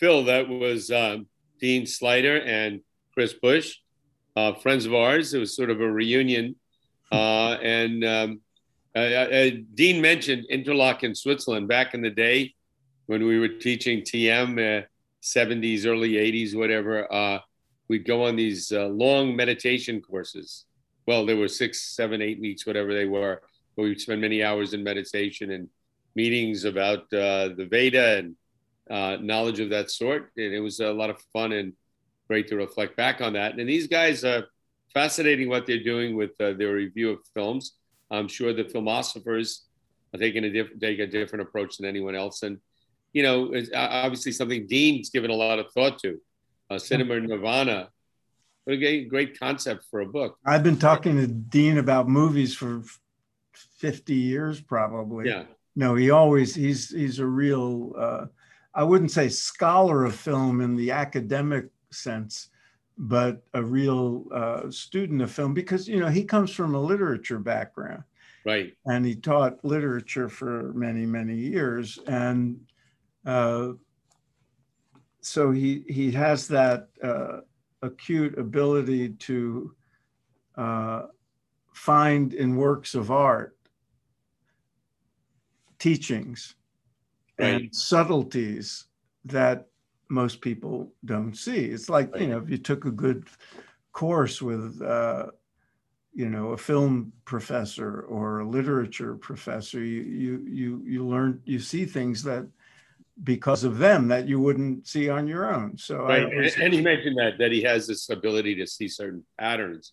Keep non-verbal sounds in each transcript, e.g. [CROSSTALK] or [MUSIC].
Phil, that was um, Dean Sluyter and Chris Bush, uh, friends of ours. It was sort of a reunion. Uh, and um, uh, uh Dean mentioned Interlaken Switzerland back in the day when we were teaching TM, 70s, uh, early 80s, whatever. Uh, we'd go on these long meditation courses. Well, there were six, seven, eight weeks, whatever they were. But we'd spend many hours in meditation and meetings about the Veda and uh, knowledge of that sort. And it was a lot of fun and great to reflect back on that. And these guys are fascinating what they're doing with uh, their review of films. I'm sure the filmosophers are taking a diff- take a different approach than anyone else. And, you know, it's obviously something Dean's given a lot of thought to. Uh, Cinema Nirvana, what a great concept for a book. I've been talking to Dean about movies for 50 years, probably. Yeah. No, he always, he's, he's a real, uh, I wouldn't say scholar of film in the academic sense, but a real uh, student of film because you know he comes from a literature background, right? And he taught literature for many many years, and uh, so he he has that uh, acute ability to uh, find in works of art teachings right. and subtleties that most people don't see. It's like, right. you know, if you took a good course with, uh, you know, a film professor or a literature professor, you, you, you, you learn, you see things that because of them that you wouldn't see on your own. So, right. And, and he mentioned that, that he has this ability to see certain patterns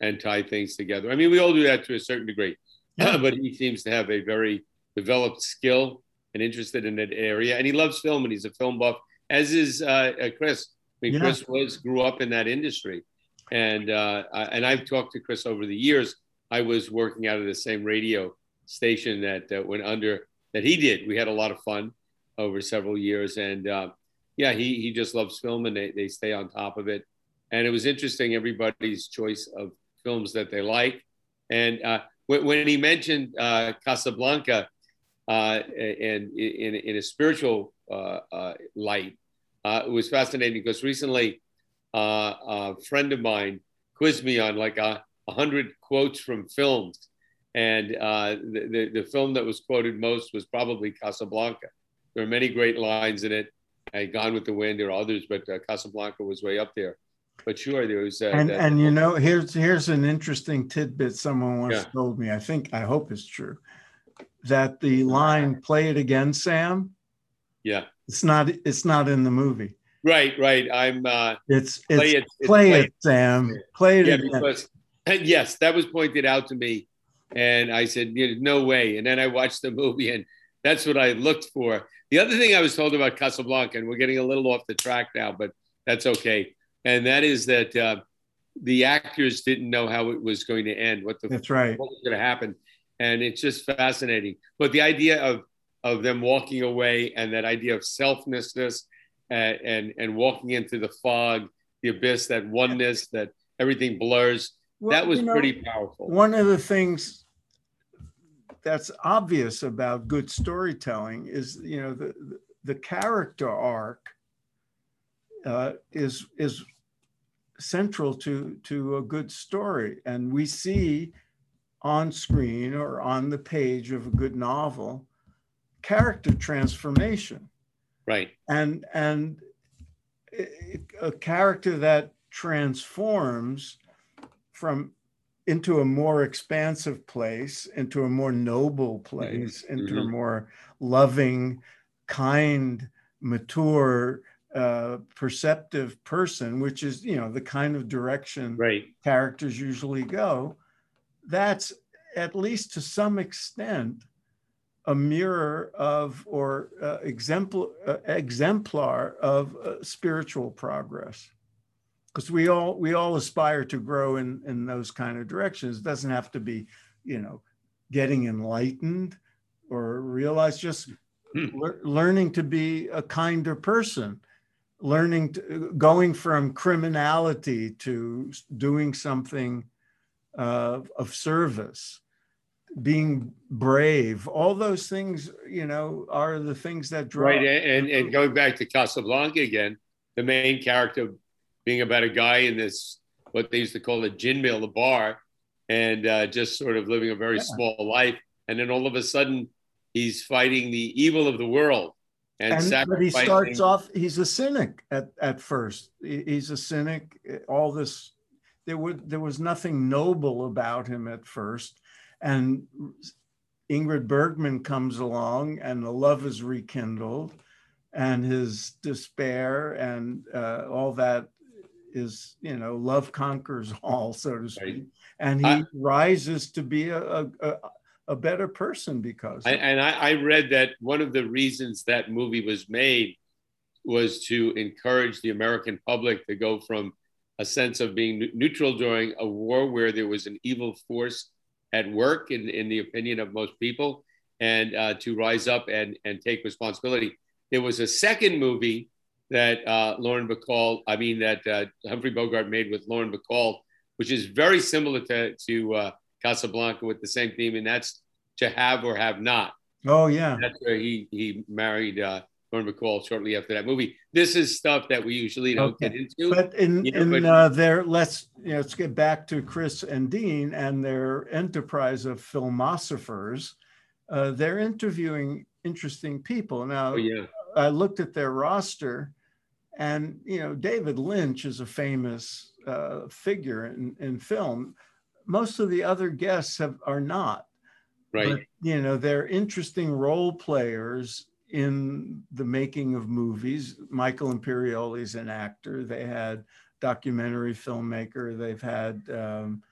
and tie things together. I mean, we all do that to a certain degree, [CLEARS THROAT] yeah. but he seems to have a very developed skill and interested in that area. And he loves film and he's a film buff, as is uh, uh Chris. I mean, yeah. Chris was grew up in that industry, and uh, and I've talked to Chris over the years. I was working out of the same radio station that uh, went under that he did. We had a lot of fun over several years, and uh, yeah, he he just loves film and they they stay on top of it. And it was interesting everybody's choice of films that they like. And uh, when, when, he mentioned uh, Casablanca, uh, and in, in a spiritual uh, uh, light. it was fascinating because recently a friend of mine quizzed me on like a, a hundred quotes from films. And uh, the, the, the, film that was quoted most was probably Casablanca. There are many great lines in it. Uh, Gone with the Wind, there are others, but uh, Casablanca was way up there. But sure, there was. and that, and you know, here's here's an interesting tidbit someone once yeah. told me. I think I hope it's true that the line "Play it again, Sam." Yeah, it's not. It's not in the movie. Right, right. I'm. Uh, it's, it's play it. It's play, play it, Sam. Play it yeah, again. Because, and yes, that was pointed out to me, and I said, "No way." And then I watched the movie, and that's what I looked for. The other thing I was told about Casablanca, and we're getting a little off the track now, but that's okay. And that is that uh, the actors didn't know how it was going to end. What the that's right. What was going to happen? And it's just fascinating. But the idea of of them walking away and that idea of selflessness and and, and walking into the fog, the abyss, that oneness, that everything blurs. Well, that was you know, pretty powerful. One of the things that's obvious about good storytelling is you know the the character arc uh, is is central to to a good story, and we see on screen or on the page of a good novel character transformation right and and a character that transforms from into a more expansive place into a more noble place mm-hmm. into mm-hmm. a more loving kind mature uh, perceptive person which is you know the kind of direction right. characters usually go that's at least to some extent a mirror of or uh, exemplar, uh, exemplar of uh, spiritual progress because we all we all aspire to grow in in those kind of directions it doesn't have to be you know getting enlightened or realize just hmm. le- learning to be a kinder person learning to going from criminality to doing something uh, of service. being brave all those things you know are the things that drive right and and going back to casablanca again the main character being about a guy in this what they used to call a gin mill a bar and uh, just sort of living a very yeah. small life and then all of a sudden he's fighting the evil of the world and, and but he starts off he's a cynic at, at first he's a cynic all this there would there was nothing noble about him at first and ingrid bergman comes along and the love is rekindled and his despair and uh, all that is you know love conquers all so to speak right. and he I, rises to be a, a, a better person because. I, and I, I read that one of the reasons that movie was made was to encourage the American public to go from a sense of being neutral during a war where there was an evil force at work, in, in the opinion of most people, and uh, to rise up and, and take responsibility. There was a second movie that uh, Lauren Bacall, I mean, that uh, Humphrey Bogart made with Lauren Bacall, which is very similar to, to uh, Casablanca with the same theme, and that's to have or have not. Oh yeah, that's where he he married Lauren Bacall shortly after that movie. This is stuff that we usually don't okay. get into. But in you know, in but, uh, their let's you know let's get back to Chris and Dean and their enterprise of filmosophers. Uh, they're interviewing interesting people. Now, oh, yeah. I looked at their roster, and you know David Lynch is a famous uh, figure in, in film most of the other guests have are not. Right. But, you know, they're interesting role players in the making of movies. Michael Imperioli is an actor. They had documentary filmmaker. They've had um,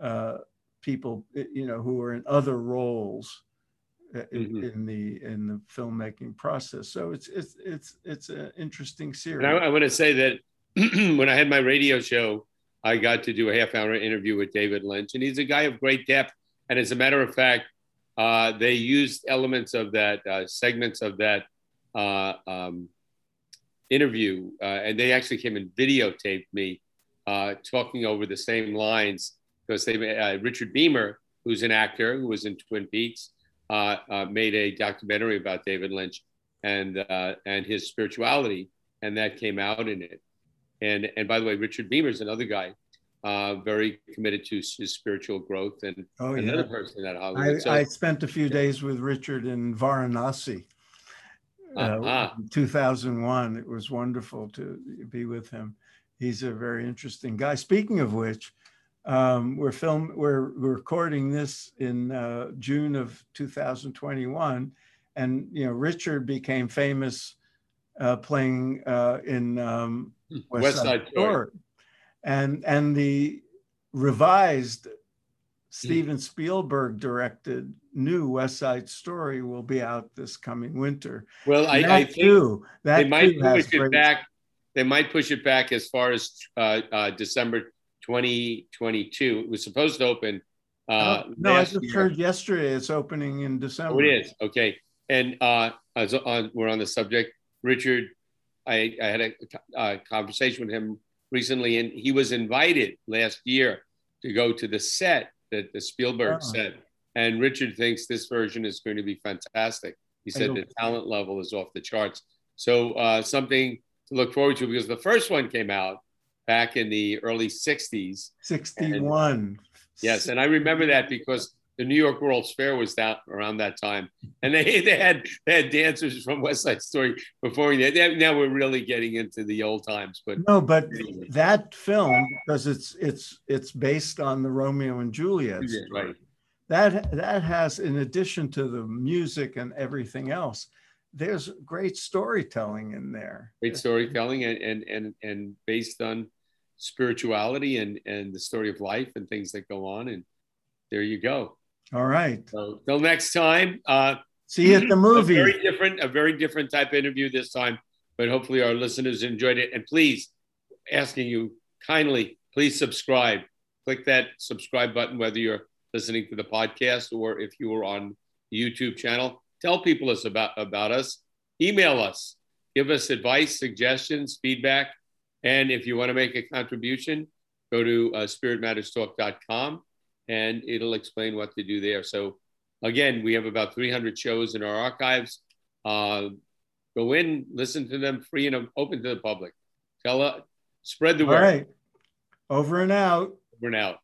uh, people, you know, who are in other roles uh, in, mm-hmm. in, the in the filmmaking process. So it's it's it's it's an interesting series. I, I want to say that [CLEARS THROAT] when I had my radio show I got to do a half hour interview with David Lynch, and he's a guy of great depth. And as a matter of fact, uh, they used elements of that, uh, segments of that uh, um, interview, uh, and they actually came and videotaped me uh, talking over the same lines because they Richard Beymer, who's an actor who was in Twin Peaks, made a documentary about David Lynch and and his spirituality, and that came out in it. And and by the way, Richard Beymer is another guy, uh, very committed to his spiritual growth, and oh, another yeah. person at Hollywood. I, so, I, spent a few days with Richard in Varanasi. Uh, uh-huh. 2001. It was wonderful to be with him. He's a very interesting guy. Speaking of which, um, we're film we're, we're recording this in uh, June of 2021, and you know Richard became famous uh, playing uh, in um, West, West Side, Story. And, and the revised Steven Spielberg directed new West Side Story will be out this coming winter. Well, I, I, think too, that they might push it great... back. They might push it back as far as uh, uh, December 2022. It was supposed to open. Uh, oh, no, I just year. heard yesterday it's opening in December. Oh, it is okay. And uh, as on, we're on the subject, Richard I, I had a, a, conversation with him recently, and he was invited last year to go to the set that the Spielberg oh. set. And Richard thinks this version is going to be fantastic. He said the talent level is off the charts. So uh, something to look forward to because the first one came out back in the early 60s. 61. And, yes, and I remember that because the New York World's Fair was that around that time, and they, [LAUGHS] they had they had dancers from West Side Story performing that. Now we're really getting into the old times, but no, but anyway. that film because it's it's it's based on the Romeo and Juliet, story, right? That that has, in addition to the music and everything else, there's great storytelling in there. Great storytelling and and and, and based on spirituality and and the story of life and things that go on and there you go all right. So till next time. Uh, See you at the [CLEARS THROAT] movie. very different, a very different type of interview this time, but hopefully our listeners enjoyed it. And please, asking you kindly, please subscribe. Click that subscribe button, whether you're listening to the podcast or if you are on the YouTube channel. Tell people us about, about us. Email us. Give us advice, suggestions, feedback. And if you want to make a contribution, go to uh, spiritmatterstalk.com and it'll explain what to do there. So Again, we have about 300 shows in our archives. Uh, go in, listen to them, free and open to the public. Tell us, spread the word. All right. Over and out. Over and out.